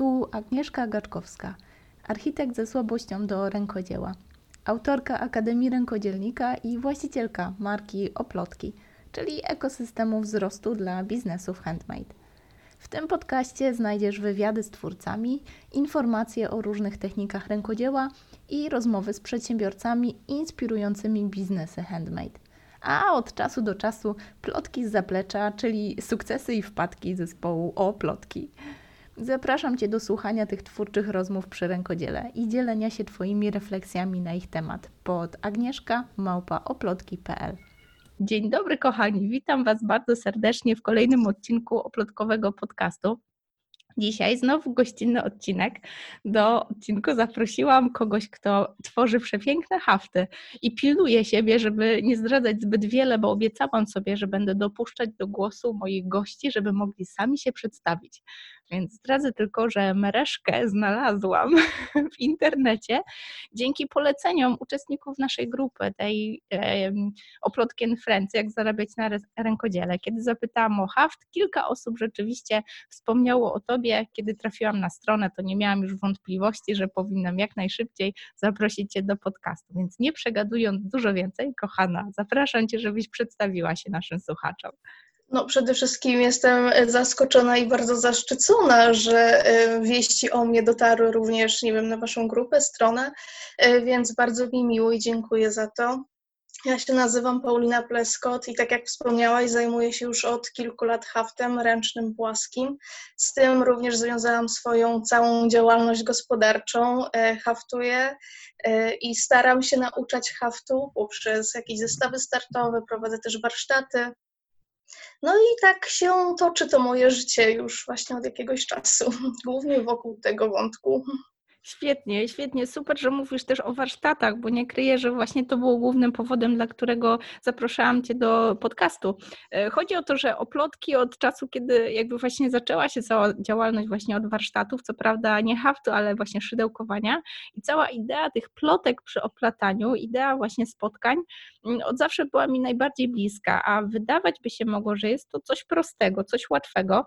Tu Agnieszka Gaczkowska, architekt ze słabością do rękodzieła, autorka Akademii Rękodzielnika i właścicielka marki Oplotki, czyli ekosystemu wzrostu dla biznesów handmade. W tym podcaście znajdziesz wywiady z twórcami, informacje o różnych technikach rękodzieła i rozmowy z przedsiębiorcami inspirującymi biznesy handmade. A od czasu do czasu plotki z zaplecza, czyli sukcesy i wpadki zespołu o plotki. Zapraszam Cię do słuchania tych twórczych rozmów przy rękodziele i dzielenia się Twoimi refleksjami na ich temat pod agnieszka.małpaoplotki.pl Dzień dobry kochani, witam Was bardzo serdecznie w kolejnym odcinku oplotkowego podcastu. Dzisiaj znowu gościnny odcinek. Do odcinku zaprosiłam kogoś, kto tworzy przepiękne hafty i pilnuje siebie, żeby nie zdradzać zbyt wiele, bo obiecałam sobie, że będę dopuszczać do głosu moich gości, żeby mogli sami się przedstawić. Więc zdradzę tylko, że mereszkę znalazłam w internecie dzięki poleceniom uczestników naszej grupy, tej e, Oplotkiem Friends, jak zarabiać na rękodziele. Kiedy zapytałam o haft, kilka osób rzeczywiście wspomniało o Tobie. Kiedy trafiłam na stronę, to nie miałam już wątpliwości, że powinnam jak najszybciej zaprosić Cię do podcastu. Więc nie przegadując dużo więcej, kochana, zapraszam Cię, żebyś przedstawiła się naszym słuchaczom. No, przede wszystkim jestem zaskoczona i bardzo zaszczycona, że e, wieści o mnie dotarły również, nie wiem, na Waszą grupę, stronę, e, więc bardzo mi miło i dziękuję za to. Ja się nazywam Paulina Pleskot i tak jak wspomniałaś, zajmuję się już od kilku lat haftem ręcznym płaskim. Z tym również związałam swoją całą działalność gospodarczą. E, haftuję i staram się nauczać haftu poprzez jakieś zestawy startowe, prowadzę też warsztaty no i tak się toczy to moje życie już właśnie od jakiegoś czasu, głównie wokół tego wątku. Świetnie, świetnie, super, że mówisz też o warsztatach, bo nie kryję, że właśnie to było głównym powodem, dla którego zapraszałam Cię do podcastu. E, chodzi o to, że oplotki od czasu, kiedy jakby właśnie zaczęła się cała działalność właśnie od warsztatów, co prawda nie haftu, ale właśnie szydełkowania i cała idea tych plotek przy oplataniu, idea właśnie spotkań mm, od zawsze była mi najbardziej bliska, a wydawać by się mogło, że jest to coś prostego, coś łatwego,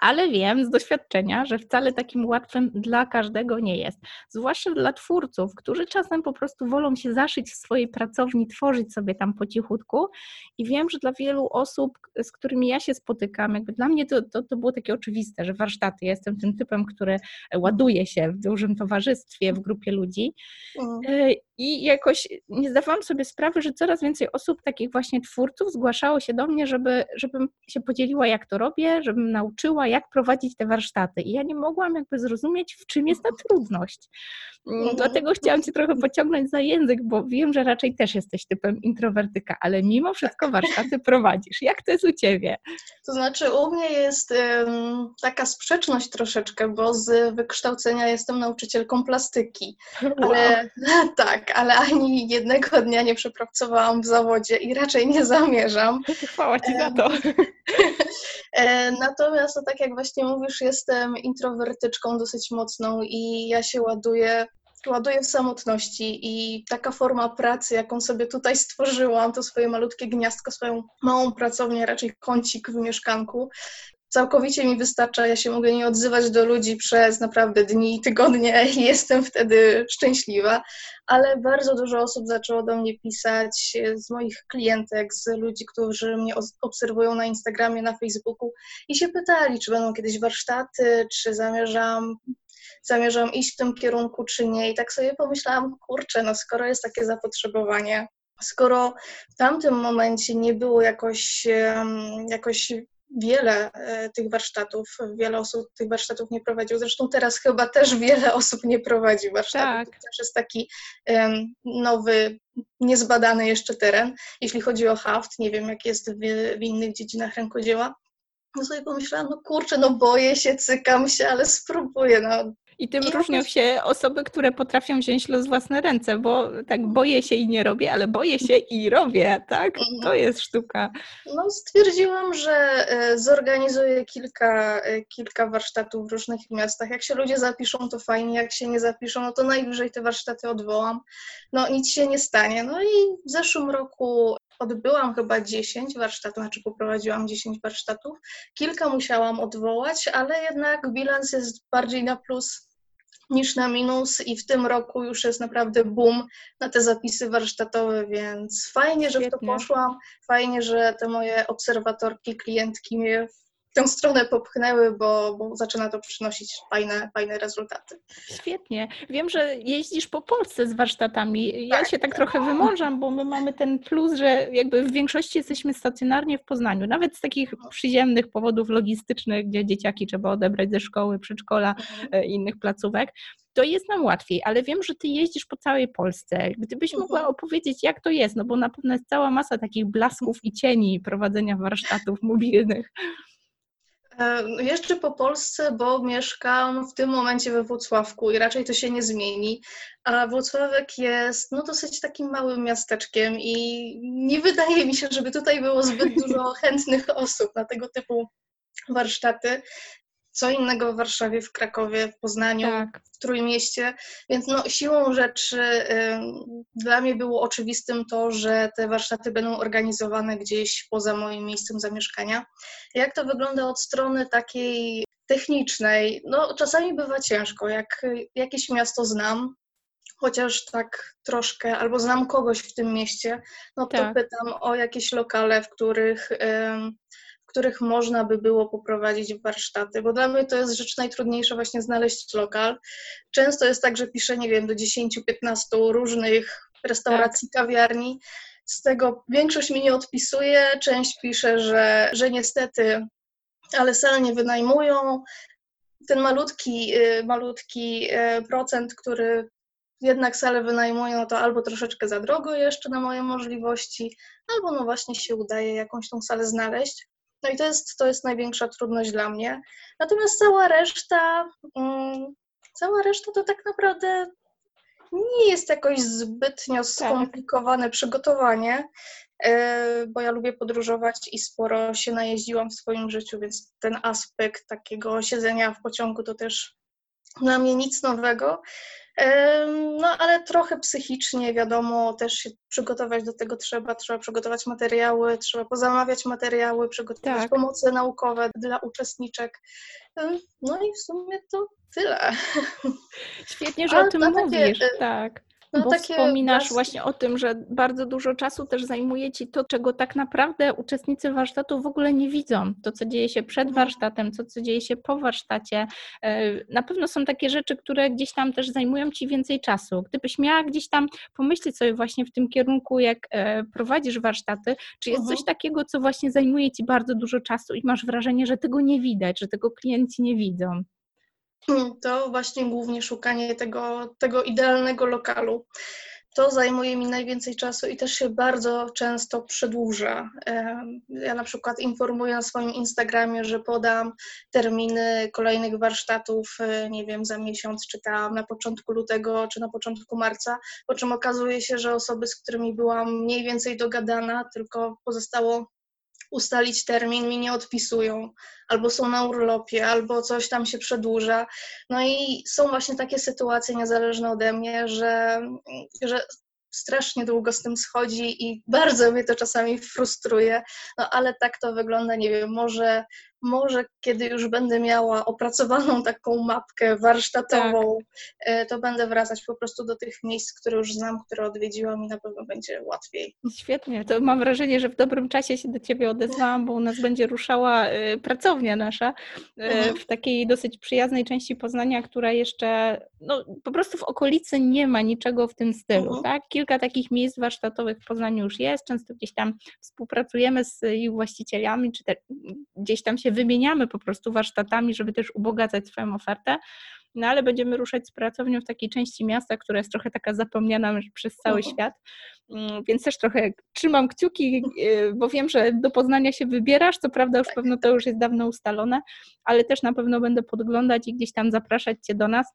ale wiem z doświadczenia, że wcale takim łatwym dla każdego nie jest. Zwłaszcza dla twórców, którzy czasem po prostu wolą się zaszyć w swojej pracowni, tworzyć sobie tam po cichutku. I wiem, że dla wielu osób, z którymi ja się spotykam, jakby dla mnie to, to, to było takie oczywiste, że warsztaty, ja jestem tym typem, który ładuje się w dużym towarzystwie, w grupie ludzi. Mm. I jakoś nie zdawałam sobie sprawy, że coraz więcej osób, takich właśnie twórców, zgłaszało się do mnie, żeby, żebym się podzieliła, jak to robię, żebym nauczyła, jak prowadzić te warsztaty. I ja nie mogłam jakby zrozumieć, w czym jest ta trudność. Mm, mhm. Dlatego chciałam Cię trochę pociągnąć za język, bo wiem, że raczej też jesteś typem introwertyka, ale mimo wszystko warsztaty prowadzisz. Jak to jest u Ciebie? To znaczy, u mnie jest um, taka sprzeczność troszeczkę, bo z wykształcenia jestem nauczycielką plastyki. Wow. Ale tak, ale ani jednego dnia nie przepracowałam w zawodzie i raczej nie zamierzam. Chwała Ci za to. E, natomiast, no, tak jak właśnie mówisz, jestem introwertyczką dosyć mocną i ja się ładuję ładuję w samotności i taka forma pracy, jaką sobie tutaj stworzyłam, to swoje malutkie gniazdko, swoją małą pracownię, raczej kącik w mieszkanku, całkowicie mi wystarcza. Ja się mogę nie odzywać do ludzi przez naprawdę dni tygodnie i jestem wtedy szczęśliwa, ale bardzo dużo osób zaczęło do mnie pisać z moich klientek, z ludzi, którzy mnie obserwują na Instagramie, na Facebooku i się pytali, czy będą kiedyś warsztaty, czy zamierzam zamierzam iść w tym kierunku, czy nie. I tak sobie pomyślałam, kurczę, no skoro jest takie zapotrzebowanie, skoro w tamtym momencie nie było jakoś, jakoś wiele e, tych warsztatów, wiele osób tych warsztatów nie prowadziło. Zresztą teraz chyba też wiele osób nie prowadzi warsztatów. Tak. To też jest taki um, nowy, niezbadany jeszcze teren, jeśli chodzi o haft. Nie wiem, jak jest w, w innych dziedzinach rękodzieła. No sobie pomyślałam, no kurczę, no boję się, cykam się, ale spróbuję. No, i tym I różnią się osoby, które potrafią wziąć los w własne ręce, bo tak boję się i nie robię, ale boję się i robię, tak? To mhm. jest sztuka. No stwierdziłam, że e, zorganizuję kilka, e, kilka warsztatów w różnych miastach. Jak się ludzie zapiszą, to fajnie, jak się nie zapiszą, no to najwyżej te warsztaty odwołam. No nic się nie stanie. No i w zeszłym roku odbyłam chyba 10 warsztatów, znaczy poprowadziłam 10 warsztatów. Kilka musiałam odwołać, ale jednak bilans jest bardziej na plus niż na minus i w tym roku już jest naprawdę boom na te zapisy warsztatowe, więc fajnie, że w to poszłam, fajnie, że te moje obserwatorki, klientki mnie w tę stronę popchnęły, bo, bo zaczyna to przynosić fajne, fajne rezultaty. Świetnie. Wiem, że jeździsz po Polsce z warsztatami. Ja tak. się tak trochę wymążam, bo my mamy ten plus, że jakby w większości jesteśmy stacjonarnie w Poznaniu, nawet z takich przyziemnych powodów logistycznych, gdzie dzieciaki trzeba odebrać ze szkoły, przedszkola, mhm. e, innych placówek to jest nam łatwiej, ale wiem, że ty jeździsz po całej Polsce. Gdybyś mogła mhm. opowiedzieć, jak to jest, no bo na pewno jest cała masa takich blasków i cieni prowadzenia warsztatów mobilnych. E, jeszcze po Polsce, bo mieszkam w tym momencie we Włocławku i raczej to się nie zmieni. A Włocławek jest no, dosyć takim małym miasteczkiem i nie wydaje mi się, żeby tutaj było zbyt dużo chętnych osób na tego typu warsztaty co innego w Warszawie, w Krakowie, w Poznaniu, tak. w Trójmieście, więc no, siłą rzeczy y, dla mnie było oczywistym to, że te warsztaty będą organizowane gdzieś poza moim miejscem zamieszkania. Jak to wygląda od strony takiej technicznej? No czasami bywa ciężko, jak jakieś miasto znam, chociaż tak troszkę, albo znam kogoś w tym mieście, no to tak. pytam o jakieś lokale, w których których można by było poprowadzić warsztaty, bo dla mnie to jest rzecz najtrudniejsza właśnie znaleźć lokal. Często jest tak, że piszę, nie wiem, do 10-15 różnych restauracji, tak. kawiarni. Z tego większość mi nie odpisuje, część pisze, że, że niestety, ale sal nie wynajmują. Ten malutki, y, malutki y, procent, który jednak salę wynajmują, no to albo troszeczkę za drogo jeszcze na moje możliwości, albo no właśnie się udaje jakąś tą salę znaleźć. No i to jest, to jest największa trudność dla mnie. Natomiast cała reszta, um, cała reszta to tak naprawdę nie jest jakoś zbytnio tak. skomplikowane tak. przygotowanie, e, bo ja lubię podróżować i sporo się najeździłam w swoim życiu, więc ten aspekt takiego siedzenia w pociągu to też dla mnie nic nowego. No, ale trochę psychicznie, wiadomo, też się przygotować do tego trzeba. Trzeba przygotować materiały, trzeba pozamawiać materiały, przygotować tak. pomoce naukowe dla uczestniczek. No i w sumie to tyle. Świetnie, że o tym mówisz. Takie, tak. No, Bo wspominasz właśnie o tym, że bardzo dużo czasu też zajmuje Ci to, czego tak naprawdę uczestnicy warsztatu w ogóle nie widzą. To, co dzieje się przed mhm. warsztatem, to, co dzieje się po warsztacie. E, na pewno są takie rzeczy, które gdzieś tam też zajmują Ci więcej czasu. Gdybyś miała gdzieś tam pomyśleć sobie właśnie w tym kierunku, jak e, prowadzisz warsztaty, czy jest coś mhm. takiego, co właśnie zajmuje Ci bardzo dużo czasu i masz wrażenie, że tego nie widać, że tego klienci nie widzą? to właśnie głównie szukanie tego, tego idealnego lokalu. To zajmuje mi najwięcej czasu i też się bardzo często przedłuża. Ja na przykład informuję na swoim Instagramie, że podam terminy kolejnych warsztatów, e, nie wiem, za miesiąc, czy tam na początku lutego, czy na początku marca, po czym okazuje się, że osoby, z którymi byłam mniej więcej dogadana, tylko pozostało ustalić termin, mi nie odpisują, albo są na urlopie, albo coś tam się przedłuża. No i są właśnie takie sytuacje niezależne ode mnie, że, że strasznie długo z tym schodzi i bardzo mnie to czasami frustruje, no ale tak to wygląda, nie wiem, może może kiedy już będę miała opracowaną taką mapkę warsztatową, tak. to będę wracać po prostu do tych miejsc, które już znam, które odwiedziłam i na pewno będzie łatwiej. Świetnie, to mam wrażenie, że w dobrym czasie się do Ciebie odezwałam, bo u nas będzie ruszała e, pracownia nasza e, mhm. w takiej dosyć przyjaznej części Poznania, która jeszcze no, po prostu w okolicy nie ma niczego w tym stylu. Mhm. Tak? Kilka takich miejsc warsztatowych w Poznaniu już jest, często gdzieś tam współpracujemy z ich właścicielami, czy te, gdzieś tam się wymieniamy po prostu warsztatami, żeby też ubogacać swoją ofertę. No ale będziemy ruszać z pracownią w takiej części miasta, która jest trochę taka zapomniana przez cały mhm. świat. Mm, więc też trochę trzymam kciuki, y, bo wiem, że do Poznania się wybierasz. Co prawda, już pewno to już jest dawno ustalone, ale też na pewno będę podglądać i gdzieś tam zapraszać Cię do nas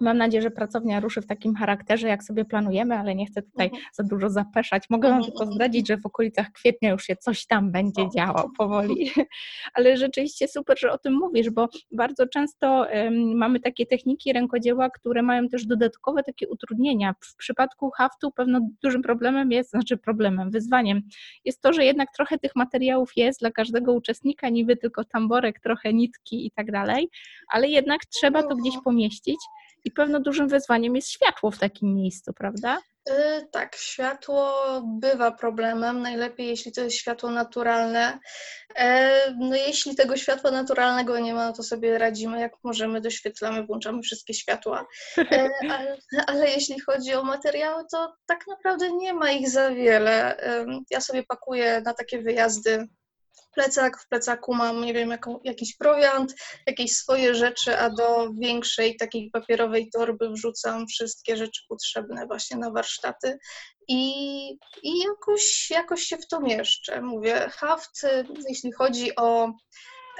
Mam nadzieję, że pracownia ruszy w takim charakterze, jak sobie planujemy, ale nie chcę tutaj Mhm. za dużo zapeszać. Mogę Wam Mhm, tylko zdradzić, że w okolicach kwietnia już się coś tam będzie działo powoli. Ale rzeczywiście super, że o tym mówisz, bo bardzo często mamy takie techniki rękodzieła, które mają też dodatkowe takie utrudnienia. W przypadku haftu pewno dużym problemem jest, znaczy problemem, wyzwaniem jest to, że jednak trochę tych materiałów jest dla każdego uczestnika, niby tylko tamborek, trochę nitki i tak dalej, ale jednak trzeba to gdzieś pomieścić i pewno dużym wyzwaniem jest światło w takim miejscu, prawda? Y, Tak, światło bywa problemem, najlepiej jeśli to jest światło naturalne. E, No jeśli tego światła naturalnego nie ma, no to sobie radzimy jak możemy, doświetlamy, włączamy wszystkie światła. E, Ale, ale jeśli chodzi o materiały, to tak naprawdę nie ma ich za wiele. Ja sobie pakuję na takie wyjazdy plecak, w plecaku mam, nie wiem, jaką, jakiś prowiant, jakieś swoje rzeczy, a do większej takiej papierowej torby wrzucam wszystkie rzeczy potrzebne właśnie na warsztaty i, i jakoś, jakoś się w to mieszczę. Mówię, haft, jeśli chodzi o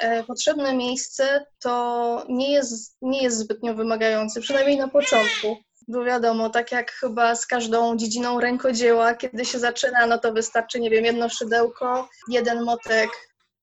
e, potrzebne miejsce, to nie jest, nie jest zbytnio wymagający, przynajmniej na początku. Bo wiadomo, tak jak chyba z każdą dziedziną rękodzieła, kiedy się zaczyna, no to wystarczy, nie wiem, jedno szydełko, jeden motek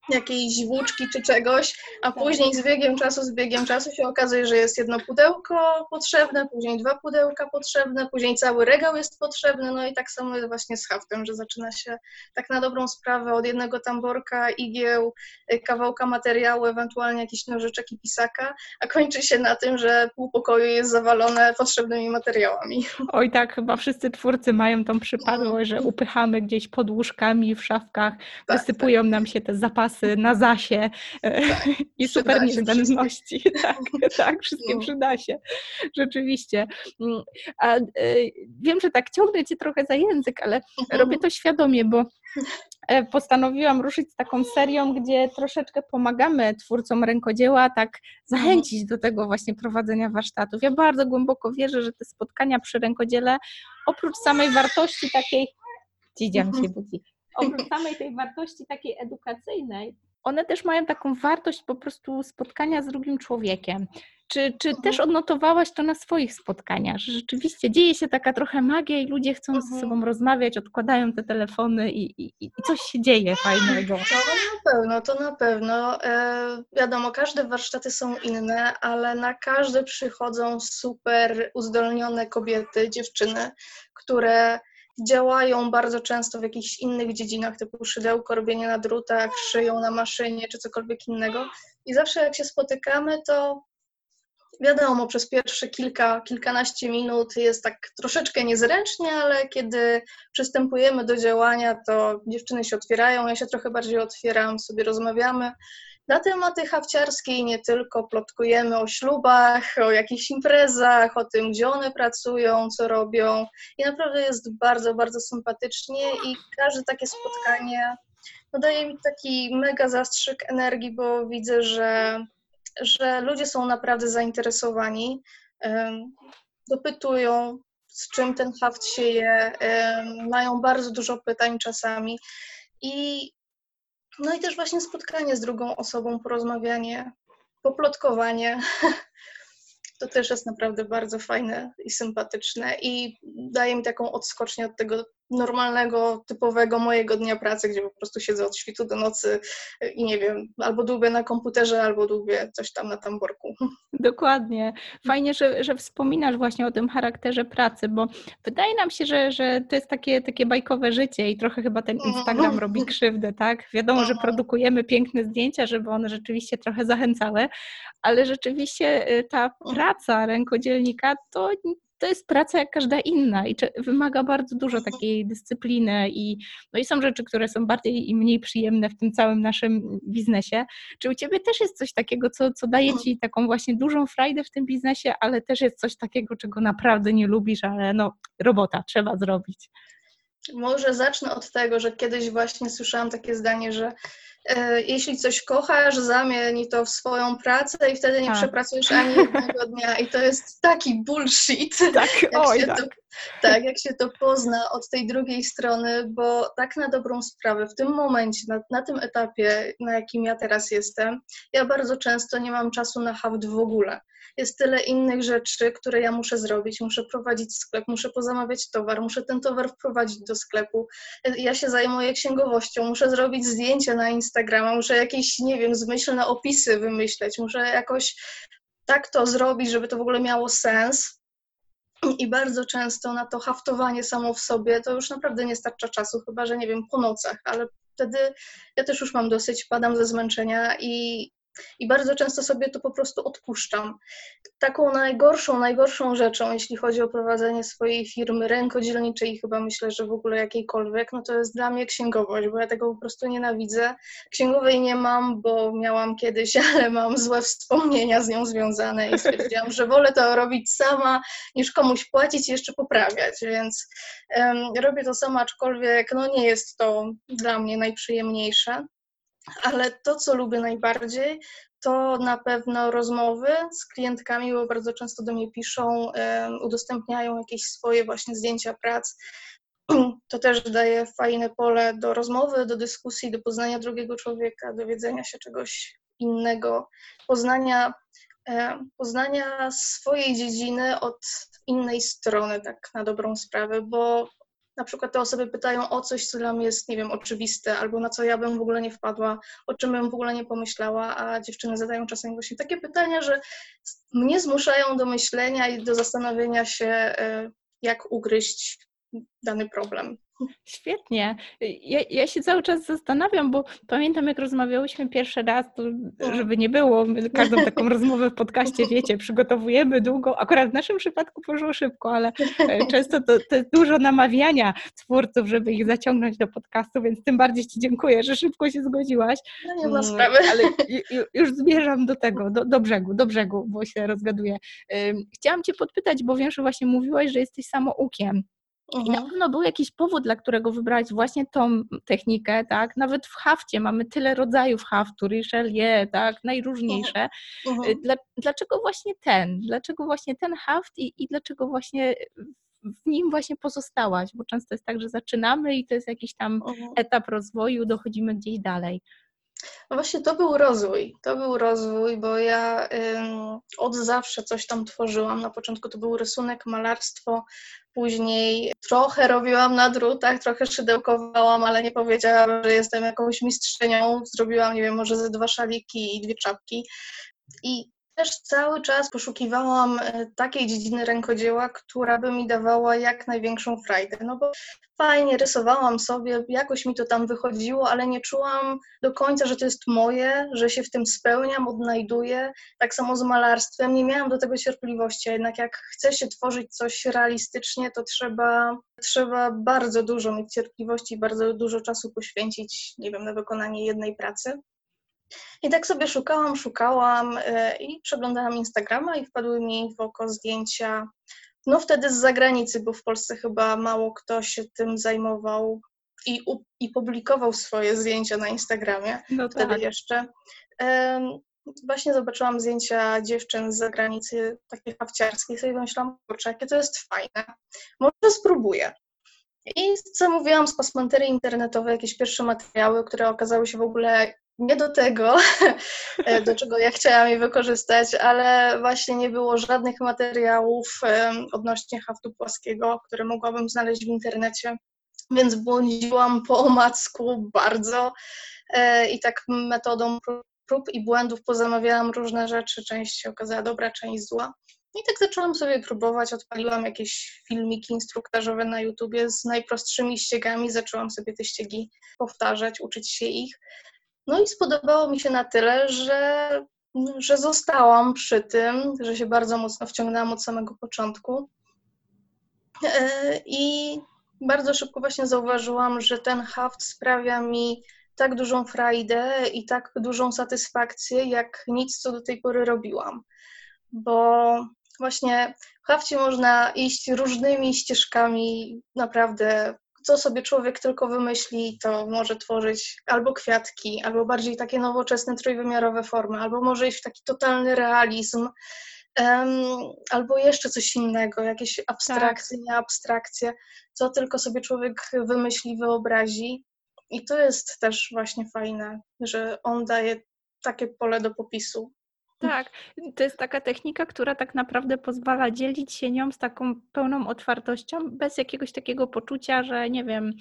jakiejś włóczki czy czegoś, a później z biegiem czasu, z biegiem czasu się okazuje, że jest jedno pudełko potrzebne, później dwa pudełka potrzebne, później cały regał jest potrzebny, no i tak samo jest właśnie z haftem, że zaczyna się tak na dobrą sprawę od jednego tamborka, igieł, y, kawałka materiału, ewentualnie jakiś nożyczek i pisaka, a kończy się na tym, że pół pokoju jest zawalone potrzebnymi materiałami. Oj tak, chyba wszyscy twórcy mają tą przypadłość, że upychamy gdzieś pod łóżkami, w szafkach, Tak, wysypują nam się te zapasy na zasie e, i super niezbędności. Tak, tak, wszystkie No. przyda się. Rzeczywiście. Mm, A, e, wiem, że tak ciągnę Cię trochę za język, ale Mhm. robię to świadomie, bo e, postanowiłam ruszyć z taką serią, gdzie troszeczkę pomagamy twórcom rękodzieła tak zachęcić do tego właśnie prowadzenia warsztatów. Ja bardzo głęboko wierzę, że te spotkania przy rękodziele, oprócz samej wartości takiej, dzidziam się budzi, oprócz samej tej wartości takiej edukacyjnej, one też mają taką wartość po prostu spotkania z drugim człowiekiem. Czy, czy Mhm. też odnotowałaś to na swoich spotkaniach, że rzeczywiście dzieje się taka trochę magia i ludzie chcą ze Mhm. sobą rozmawiać, odkładają te telefony i, i, i coś się dzieje fajnego. To na pewno, to na pewno. E, wiadomo, każde warsztaty są inne, ale na każde przychodzą super uzdolnione kobiety, dziewczyny, które działają bardzo często w jakichś innych dziedzinach, typu szydełko, robienie na drutach, szyją na maszynie czy cokolwiek innego. I zawsze jak się spotykamy, to wiadomo, przez pierwsze kilka, kilkanaście minut jest tak troszeczkę niezręcznie, ale kiedy przystępujemy do działania, to dziewczyny się otwierają, ja się trochę bardziej otwieram, sobie rozmawiamy. Na tematy hawciarskie i nie tylko plotkujemy o ślubach, o jakichś imprezach, o tym, gdzie one pracują, co robią. I naprawdę jest bardzo, bardzo sympatycznie i każde takie spotkanie no, daje mi taki mega zastrzyk energii, bo widzę, że że ludzie są naprawdę zainteresowani, dopytują, z czym ten haft się je, mają bardzo dużo pytań czasami i no i też właśnie spotkanie z drugą osobą, porozmawianie, poplotkowanie. To też jest naprawdę bardzo fajne i sympatyczne i daje mi taką odskocznię od tego normalnego, typowego mojego dnia pracy, gdzie po prostu siedzę od świtu do nocy i nie wiem, albo dłubię na komputerze, albo dłubię coś tam na tamborku. Dokładnie. Fajnie, że, że wspominasz właśnie o tym charakterze pracy, bo wydaje nam się, że, że to jest takie, takie bajkowe życie i trochę chyba ten Instagram robi krzywdę, tak? Wiadomo, że produkujemy piękne zdjęcia, żeby one rzeczywiście trochę zachęcały, ale rzeczywiście y, ta praca rękodzielnika to to jest praca jak każda inna i wymaga bardzo dużo takiej dyscypliny i, no i są rzeczy, które są bardziej i mniej przyjemne w tym całym naszym biznesie. Czy u Ciebie też jest coś takiego, co, co daje Ci taką właśnie dużą frajdę w tym biznesie, ale też jest coś takiego, czego naprawdę nie lubisz, ale no robota, trzeba zrobić. Może zacznę od tego, że kiedyś właśnie słyszałam takie zdanie, że jeśli coś kochasz, zamień to w swoją pracę i wtedy nie tak. przepracujesz ani jednego dnia. I to jest taki bullshit. Tak, oj, tak. To, tak, jak się to pozna od tej drugiej strony, bo tak na dobrą sprawę, w tym momencie, na, na tym etapie, na jakim ja teraz jestem, ja bardzo często nie mam czasu na hawd w ogóle jest tyle innych rzeczy, które ja muszę zrobić. Muszę prowadzić sklep, muszę pozamawiać towar, muszę ten towar wprowadzić do sklepu. Ja się zajmuję księgowością, muszę zrobić zdjęcia na Instagrama, muszę jakieś, nie wiem, zmyślne opisy wymyśleć, muszę jakoś tak to zrobić, żeby to w ogóle miało sens. I bardzo często na to haftowanie samo w sobie to już naprawdę nie starcza czasu, chyba że nie wiem, po nocach, ale wtedy ja też już mam dosyć, padam ze zmęczenia i i bardzo często sobie to po prostu odpuszczam. Taką najgorszą, najgorszą rzeczą, jeśli chodzi o prowadzenie swojej firmy rękodzielniczej chyba myślę, że w ogóle jakiejkolwiek, no to jest dla mnie księgowość, bo ja tego po prostu nienawidzę. Księgowej nie mam, bo miałam kiedyś, ale mam złe wspomnienia z nią związane i stwierdziłam, że wolę to robić sama, niż komuś płacić i jeszcze poprawiać, więc um, robię to sama, aczkolwiek no nie jest to dla mnie najprzyjemniejsze ale to, co lubię najbardziej, to na pewno rozmowy z klientkami, bo bardzo często do mnie piszą, udostępniają jakieś swoje właśnie zdjęcia prac. To też daje fajne pole do rozmowy, do dyskusji, do poznania drugiego człowieka, dowiedzenia się czegoś innego, poznania, poznania swojej dziedziny od innej strony, tak na dobrą sprawę, bo na przykład te osoby pytają o coś, co dla mnie jest, nie wiem, oczywiste, albo na co ja bym w ogóle nie wpadła, o czym bym w ogóle nie pomyślała, a dziewczyny zadają czasem właśnie takie pytania, że mnie zmuszają do myślenia i do zastanowienia się, e, jak ugryźć dany problem. Świetnie. Ja, ja, się cały czas zastanawiam, bo pamiętam, jak rozmawiałyśmy pierwszy raz, to żeby nie było, my każdą taką rozmowę w podcaście, wiecie, przygotowujemy długo. Akurat w naszym przypadku poszło szybko, ale e, często to, to jest dużo namawiania twórców, żeby ich zaciągnąć do podcastu, więc tym bardziej Ci dziękuję, że szybko się zgodziłaś. No nie ma mm, sprawy. Ale już zmierzam do tego, do, do brzegu, do brzegu, bo się rozgaduję. Chciałam Cię podpytać, bo wiem, że właśnie mówiłaś, że jesteś samoukiem. I na mhm. pewno był jakiś powód, dla którego wybrałaś właśnie tą technikę, tak? Nawet w hafcie mamy tyle rodzajów haftu, Richelieu, tak? Najróżniejsze. Mhm. Y, dla, dlaczego właśnie ten? Dlaczego właśnie ten haft i, i dlaczego właśnie w nim właśnie pozostałaś? Bo często jest tak, że zaczynamy i to jest jakiś tam etap rozwoju, dochodzimy gdzieś dalej. No właśnie to był rozwój. To był rozwój, bo ja ym, od zawsze coś tam tworzyłam. Na początku to był rysunek, malarstwo, później trochę robiłam na drutach, trochę szydełkowałam, ale nie powiedziałam, że jestem jakąś mistrzynią. Zrobiłam, nie wiem, może ze dwa szaliki i dwie czapki. I też cały czas poszukiwałam e, takiej dziedziny rękodzieła, która by mi dawała jak największą frajdę. No bo fajnie rysowałam sobie, jakoś mi to tam wychodziło, ale nie czułam do końca, że to jest moje, że się w tym spełniam, odnajduję. Tak samo z malarstwem. Nie miałam do tego cierpliwości, a jednak jak chce się tworzyć coś realistycznie, to trzeba, trzeba bardzo dużo mieć cierpliwości, bardzo dużo czasu poświęcić, nie wiem, na wykonanie jednej pracy. I tak sobie szukałam, szukałam e, i przeglądałam Instagrama i wpadły mi w oko zdjęcia, no wtedy z zagranicy, bo w Polsce chyba mało kto się tym zajmował i, i publikował swoje zdjęcia na Instagramie no wtedy tak. jeszcze. Właśnie zobaczyłam zdjęcia dziewczyn z zagranicy, takich hawciarskich, i sobie myślałam, kurczę, jakie to jest fajne, może spróbuję. I zamówiłam z pasmanterii internetowej jakieś pierwsze materiały, które okazały się w ogóle nie do tego, do czego ja chciałam je wykorzystać, ale właśnie nie było żadnych materiałów odnośnie haftu płaskiego, które mogłabym znaleźć w internecie, więc błądziłam po omacku bardzo e, i tak metodą prób i błędów pozamawiałam różne rzeczy, część się okazała dobra, część zła. I tak zaczęłam sobie próbować, odpaliłam jakieś filmiki instruktażowe na YouTubie z najprostszymi ściegami, zaczęłam sobie te ściegi powtarzać, uczyć się ich. No i spodobało mi się na tyle, że, że zostałam przy tym, że się bardzo mocno wciągnęłam od samego początku. E, I bardzo szybko właśnie zauważyłam, że ten haft sprawia mi tak dużą frajdę i tak dużą satysfakcję, jak nic, co do tej pory robiłam. Bo właśnie w hafcie można iść różnymi ścieżkami naprawdę co sobie człowiek tylko wymyśli, to może tworzyć albo kwiatki, albo bardziej takie nowoczesne, trójwymiarowe formy, albo może iść w taki totalny realizm, um, albo jeszcze coś innego, jakieś abstrakcje, tak. nie abstrakcje, co tylko sobie człowiek wymyśli, wyobrazi. I to jest też właśnie fajne, że on daje takie pole do popisu. Tak, to jest taka technika, która tak naprawdę pozwala dzielić się nią z taką pełną otwartością, bez jakiegoś takiego poczucia, że nie wiem,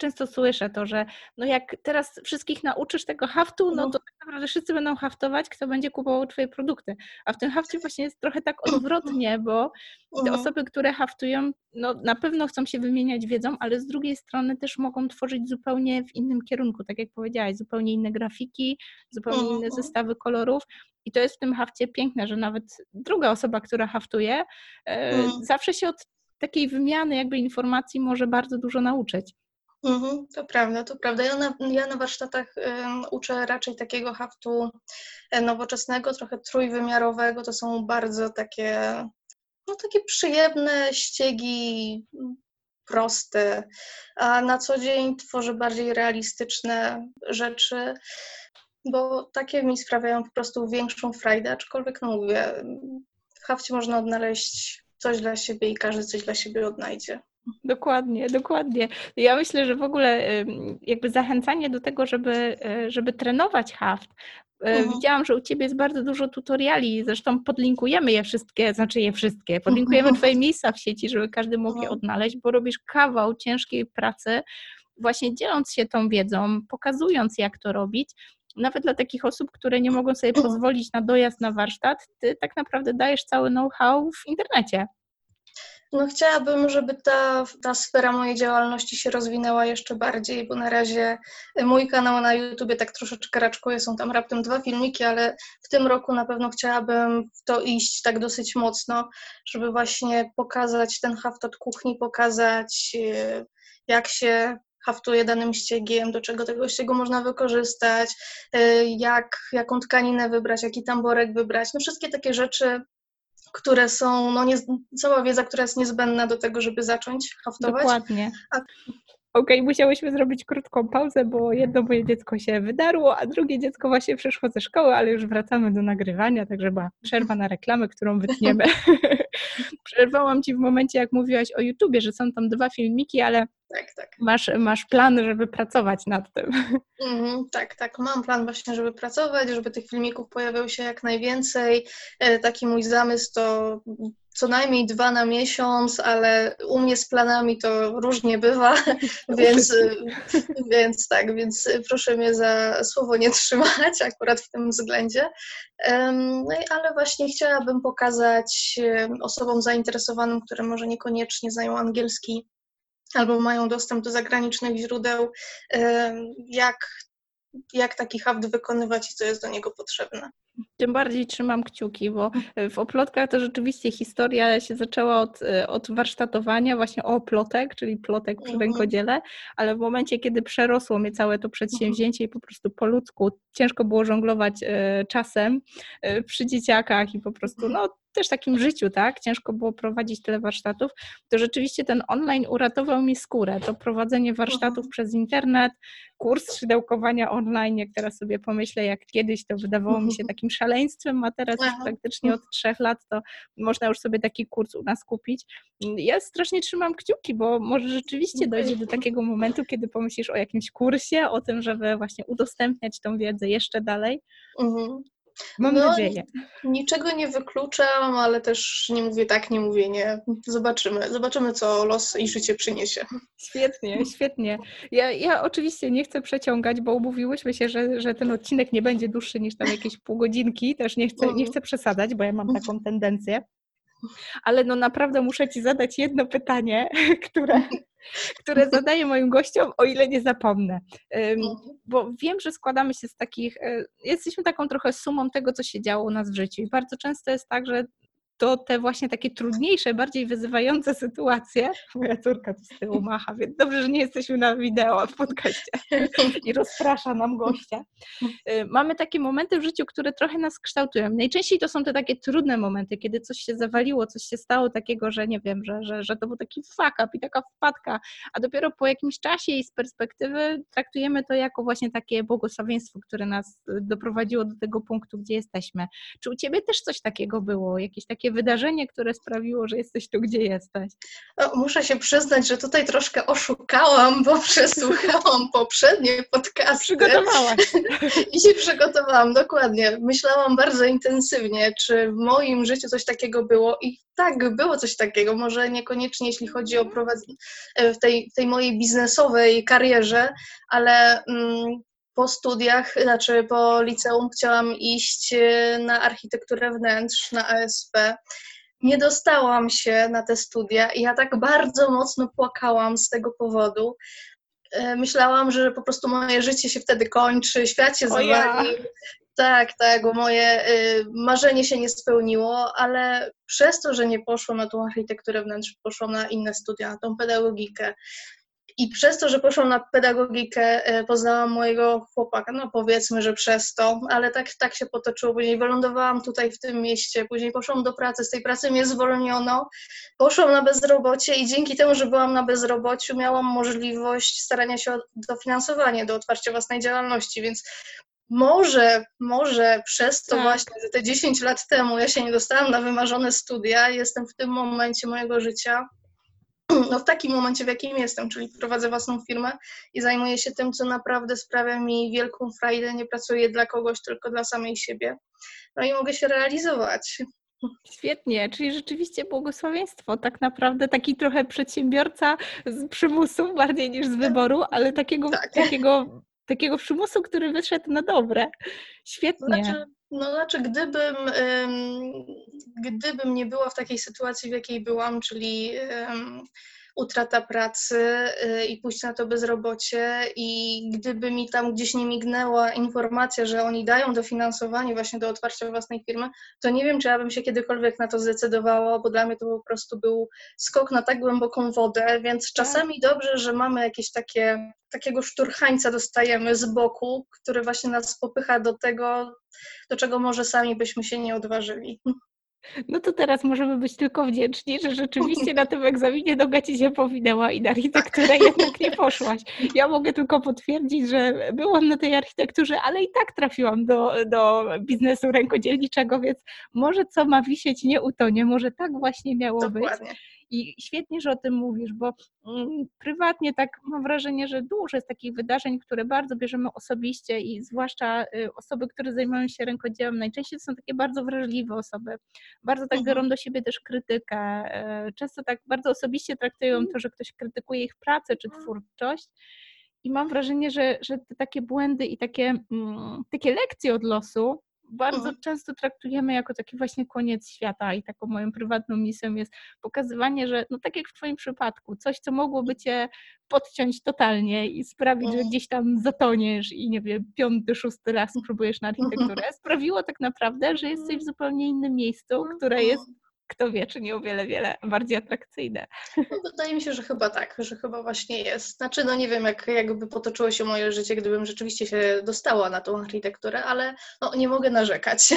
często słyszę to, że no jak teraz wszystkich nauczysz tego haftu, no to tak naprawdę wszyscy będą haftować, kto będzie kupował Twoje produkty. A w tym hafcie właśnie jest trochę tak odwrotnie, bo te mhm. osoby, które haftują, no na pewno chcą się wymieniać wiedzą, ale z drugiej strony też mogą tworzyć zupełnie w innym kierunku, tak jak powiedziałaś, zupełnie inne grafiki, zupełnie inne mhm. zestawy kolorów. I to jest w tym hafcie piękne, że nawet druga osoba, która haftuje, e, mhm. zawsze się od takiej wymiany jakby informacji może bardzo dużo nauczyć. Mhm, to prawda, to prawda. Ja na, ja na warsztatach uczę raczej takiego haftu e, nowoczesnego, trochę trójwymiarowego. To są bardzo takie, no takie przyjemne ściegi, proste. A na co dzień tworzę bardziej realistyczne rzeczy, bo takie mi sprawiają po prostu większą frajdę, aczkolwiek no mówię, w hafcie można odnaleźć coś dla siebie i każdy coś dla siebie odnajdzie. Dokładnie, dokładnie. Ja myślę, że w ogóle jakby zachęcanie do tego, żeby, e, żeby trenować haft. E, mhm. Widziałam, że u Ciebie jest bardzo dużo tutoriali, zresztą podlinkujemy je wszystkie, znaczy je wszystkie, podlinkujemy mhm. Twoje miejsca w sieci, żeby każdy mógł je mhm. odnaleźć, bo robisz kawał ciężkiej pracy, właśnie dzieląc się tą wiedzą, pokazując jak to robić, nawet dla takich osób, które nie mogą sobie pozwolić na dojazd na warsztat, ty tak naprawdę dajesz cały know-how w internecie. No chciałabym, żeby ta, ta sfera mojej działalności się rozwinęła jeszcze bardziej, bo na razie mój kanał na YouTubie tak troszeczkę raczkuje, są tam raptem dwa filmiki, ale w tym roku na pewno chciałabym w to iść tak dosyć mocno, żeby właśnie pokazać ten haft od kuchni, pokazać e, jak się haftuje danym ściegiem, do czego tego ściegu można wykorzystać, e, jak, jaką tkaninę wybrać, jaki tamborek wybrać. No wszystkie takie rzeczy które są, no nie, cała wiedza, która jest niezbędna do tego, żeby zacząć haftować. Dokładnie. A... Okej, okay, musiałyśmy zrobić krótką pauzę, bo jedno moje dziecko się wydarło, a drugie dziecko właśnie przyszło ze szkoły, ale już wracamy do nagrywania, także była przerwa na reklamę, którą wytniemy. Przerwałam Ci w momencie, jak mówiłaś o YouTubie, że są tam dwa filmiki, ale tak, tak. Masz, masz plan, żeby pracować nad tym. Mm, tak, tak. Mam plan właśnie, żeby pracować, żeby tych filmików pojawiało się jak najwięcej. E, taki mój zamysł to co najmniej dwa na miesiąc, ale u mnie z planami to różnie bywa, więc, więc tak, więc proszę mnie za słowo nie trzymać akurat w tym względzie. No i ale właśnie chciałabym pokazać osobom zainteresowanym, które może niekoniecznie znają angielski, albo mają dostęp do zagranicznych źródeł, jak, jak taki haft wykonywać i co jest do niego potrzebne. Tym bardziej trzymam kciuki, bo w oplotkach to rzeczywiście historia się zaczęła od, od warsztatowania właśnie o oplotek, czyli plotek przy mhm. rękodziele, ale w momencie, kiedy przerosło mnie całe to przedsięwzięcie i po prostu po ludzku ciężko było żonglować e, czasem e, przy dzieciakach i po prostu no, też takim życiu, tak? Ciężko było prowadzić tyle warsztatów, to rzeczywiście ten online uratował mi skórę. To prowadzenie warsztatów mhm. przez internet, kurs szydełkowania online, jak teraz sobie pomyślę, jak kiedyś to wydawało mi się takim szaleństwem, a teraz już praktycznie od trzech lat to można już sobie taki kurs u nas kupić. Ja strasznie trzymam kciuki, bo może rzeczywiście dojdzie do takiego momentu, kiedy pomyślisz o jakimś kursie, o tym, żeby właśnie udostępniać tą wiedzę jeszcze dalej. Mhm. Mam no, nadzieję. Niczego nie wykluczam, ale też nie mówię tak, nie mówię nie. Zobaczymy. Zobaczymy, co los i życie przyniesie. Świetnie, świetnie. Ja, ja oczywiście nie chcę przeciągać, bo umówiłyśmy się, że, że ten odcinek nie będzie dłuższy niż tam jakieś pół godzinki. Też nie chcę, nie mhm. chcę przesadzać, bo ja mam taką tendencję. Ale no naprawdę muszę Ci zadać jedno pytanie, które, które zadaję moim gościom, o ile nie zapomnę. Mhm. Bo wiem, że składamy się z takich, e, jesteśmy taką trochę sumą tego, co się działo u nas w życiu. I bardzo często jest tak, że to te właśnie takie trudniejsze, bardziej wyzywające sytuacje, moja córka tu z tyłu macha, więc dobrze, że nie jesteśmy na wideo w podcaście i rozprasza nam gościa. Y, mamy takie momenty w życiu, które trochę nas kształtują. Najczęściej to są te takie trudne momenty, kiedy coś się zawaliło, coś się stało takiego, że nie wiem, że, że, że to był taki fuck up i taka wpadka, a dopiero po jakimś czasie i z perspektywy traktujemy to jako właśnie takie błogosławieństwo, które nas doprowadziło do tego punktu, gdzie jesteśmy. Czy u Ciebie też coś takiego było? Jakieś takie wydarzenie, które sprawiło, że jesteś tu, gdzie jesteś? No, muszę się przyznać, że tutaj troszkę oszukałam, bo przesłuchałam poprzednie podcasty. Przygotowałaś. I się przygotowałam, dokładnie. Myślałam bardzo intensywnie, czy w moim życiu coś takiego było i tak, było coś takiego, może niekoniecznie jeśli chodzi o prowadzenie w tej, tej mojej biznesowej karierze, ale mm, po studiach, znaczy po liceum chciałam iść e, na architekturę wnętrz, na ASP. Nie dostałam się na te studia i ja tak bardzo mocno płakałam z tego powodu. E, myślałam, że po prostu moje życie się wtedy kończy, świat się zawali. Ja. Tak, tak, bo moje y, marzenie się nie spełniło, ale przez to, że nie poszłam na tą architekturę wnętrz, poszłam na inne studia, na tą pedagogikę. I przez to, że poszłam na pedagogikę, e, poznałam mojego chłopaka, no powiedzmy, że przez to, ale tak, tak się potoczyło. Później wylądowałam tutaj w tym mieście, później poszłam do pracy, z tej pracy mnie zwolniono, poszłam na bezrobocie i dzięki temu, że byłam na bezrobociu, miałam możliwość starania się o dofinansowanie do otwarcia własnej działalności, więc może, może przez to tak. właśnie, że te 10 lat temu ja się nie dostałam na wymarzone studia, jestem w tym momencie mojego życia no w takim momencie, w jakim jestem, czyli prowadzę własną firmę i zajmuję się tym, co naprawdę sprawia mi wielką frajdę, nie pracuję dla kogoś, tylko dla samej siebie. No i mogę się realizować. Świetnie, czyli rzeczywiście błogosławieństwo, tak naprawdę taki trochę przedsiębiorca z przymusu bardziej niż z wyboru, ale takiego, tak. takiego, takiego przymusu, który wyszedł na dobre. Świetnie. Znaczy, no znaczy, gdybym, gdybym nie była w takiej sytuacji, w jakiej byłam, czyli utrata pracy y, i pójść na to bezrobocie i gdyby mi tam gdzieś nie mignęła informacja, że oni dają dofinansowanie właśnie do otwarcia własnej firmy, to nie wiem, czy ja bym się kiedykolwiek na to zdecydowała, bo dla mnie to po prostu był skok na tak głęboką wodę, więc tak. czasami dobrze, że mamy jakieś takie, takiego szturchańca dostajemy z boku, który właśnie nas popycha do tego, do czego może sami byśmy się nie odważyli. No to teraz możemy być tylko wdzięczni, że rzeczywiście na tym egzaminie noga ci się powinęła i na architekturę jednak nie poszłaś. Ja mogę tylko potwierdzić, że byłam na tej architekturze, ale i tak trafiłam do, do biznesu rękodzielniczego, więc może co ma wisieć nie utonie, może tak właśnie miało Dokładnie. być. I świetnie, że o tym mówisz, bo mm, prywatnie tak mam wrażenie, że dużo jest takich wydarzeń, które bardzo bierzemy osobiście i zwłaszcza y, osoby, które zajmują się rękodziełem, najczęściej to są takie bardzo wrażliwe osoby, bardzo tak biorą mhm. do siebie też krytykę, e, często tak bardzo osobiście traktują mhm. to, że ktoś krytykuje ich pracę czy twórczość. I mam wrażenie, że, że te takie błędy i takie, mm, takie lekcje od losu bardzo mhm. często traktujemy jako taki właśnie koniec świata i taką moją prywatną misją jest pokazywanie, że no tak jak w Twoim przypadku, coś, co mogłoby Cię podciąć totalnie i sprawić, że mhm. gdzieś tam zatoniesz i nie wiem, piąty, szósty raz spróbujesz na architekturę, sprawiło tak naprawdę, że jesteś w zupełnie innym miejscu, które jest kto wie, czy nie o wiele, wiele bardziej atrakcyjne. No, wydaje mi się, że chyba tak, że chyba właśnie jest. Znaczy, no nie wiem, jak, jakby potoczyło się moje życie, gdybym rzeczywiście się dostała na tą architekturę, ale no, nie mogę narzekać.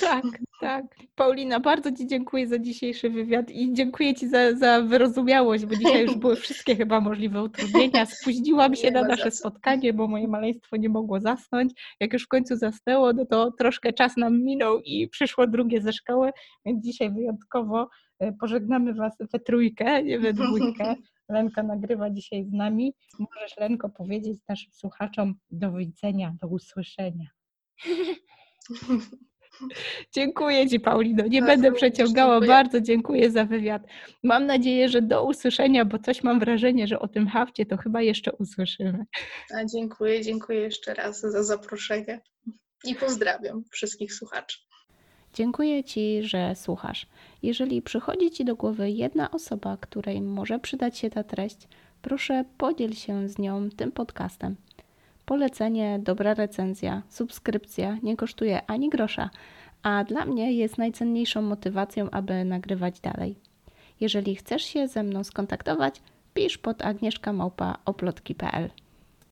Tak, tak. Paulina, bardzo Ci dziękuję za dzisiejszy wywiad i dziękuję Ci za, za wyrozumiałość, bo dzisiaj już były wszystkie chyba możliwe utrudnienia. Spóźniłam się na nasze spotkanie, bo moje maleństwo nie mogło zasnąć. Jak już w końcu zasnęło, no to troszkę czas nam minął i przyszło drugie ze szkoły, więc dzisiaj wyjątkowo e, pożegnamy Was we trójkę, nie we dwójkę. Lenka nagrywa dzisiaj z nami. Możesz, Lenko, powiedzieć naszym słuchaczom do widzenia, do usłyszenia. Dziękuję Ci, Paulino. Nie bardzo będę przeciągała. Dziękuję. Bardzo dziękuję za wywiad. Mam nadzieję, że do usłyszenia, bo coś mam wrażenie, że o tym hafcie to chyba jeszcze usłyszymy. A dziękuję, dziękuję jeszcze raz za zaproszenie i pozdrawiam wszystkich słuchaczy. Dziękuję Ci, że słuchasz. Jeżeli przychodzi Ci do głowy jedna osoba, której może przydać się ta treść, proszę podziel się z nią tym podcastem. Polecenie, dobra recenzja, subskrypcja nie kosztuje ani grosza, a dla mnie jest najcenniejszą motywacją, aby nagrywać dalej. Jeżeli chcesz się ze mną skontaktować, pisz pod agnieszkamałpa.oplotki.pl.